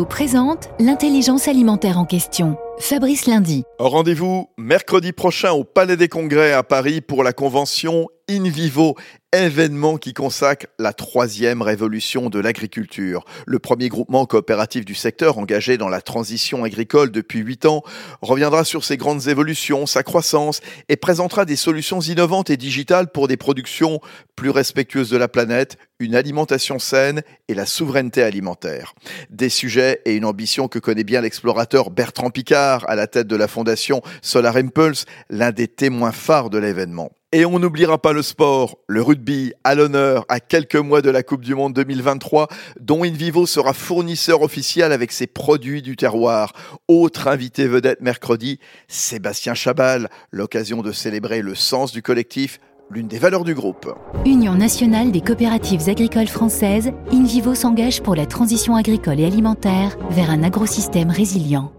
Présente l'intelligence alimentaire en question. Fabrice Lundi. Rendez-vous mercredi prochain au Palais des Congrès à Paris pour la convention In Vivo, événement qui consacre la troisième révolution de l'agriculture. Le premier groupement coopératif du secteur engagé dans la transition agricole depuis huit ans reviendra sur ses grandes évolutions, sa croissance et présentera des solutions innovantes et digitales pour des productions plus respectueuses de la planète, une alimentation saine et la souveraineté alimentaire. Des sujets et une ambition que connaît bien l'explorateur Bertrand Picard à la tête de la fondation Solar Impulse, l'un des témoins phares de l'événement. Et on n'oubliera pas le sport, le rugby à l'honneur à quelques mois de la Coupe du Monde 2023, dont InVivo sera fournisseur officiel avec ses produits du terroir. Autre invité vedette mercredi, Sébastien Chabal, l'occasion de célébrer le sens du collectif, l'une des valeurs du groupe. Union nationale des coopératives agricoles françaises, InVivo s'engage pour la transition agricole et alimentaire vers un agrosystème résilient.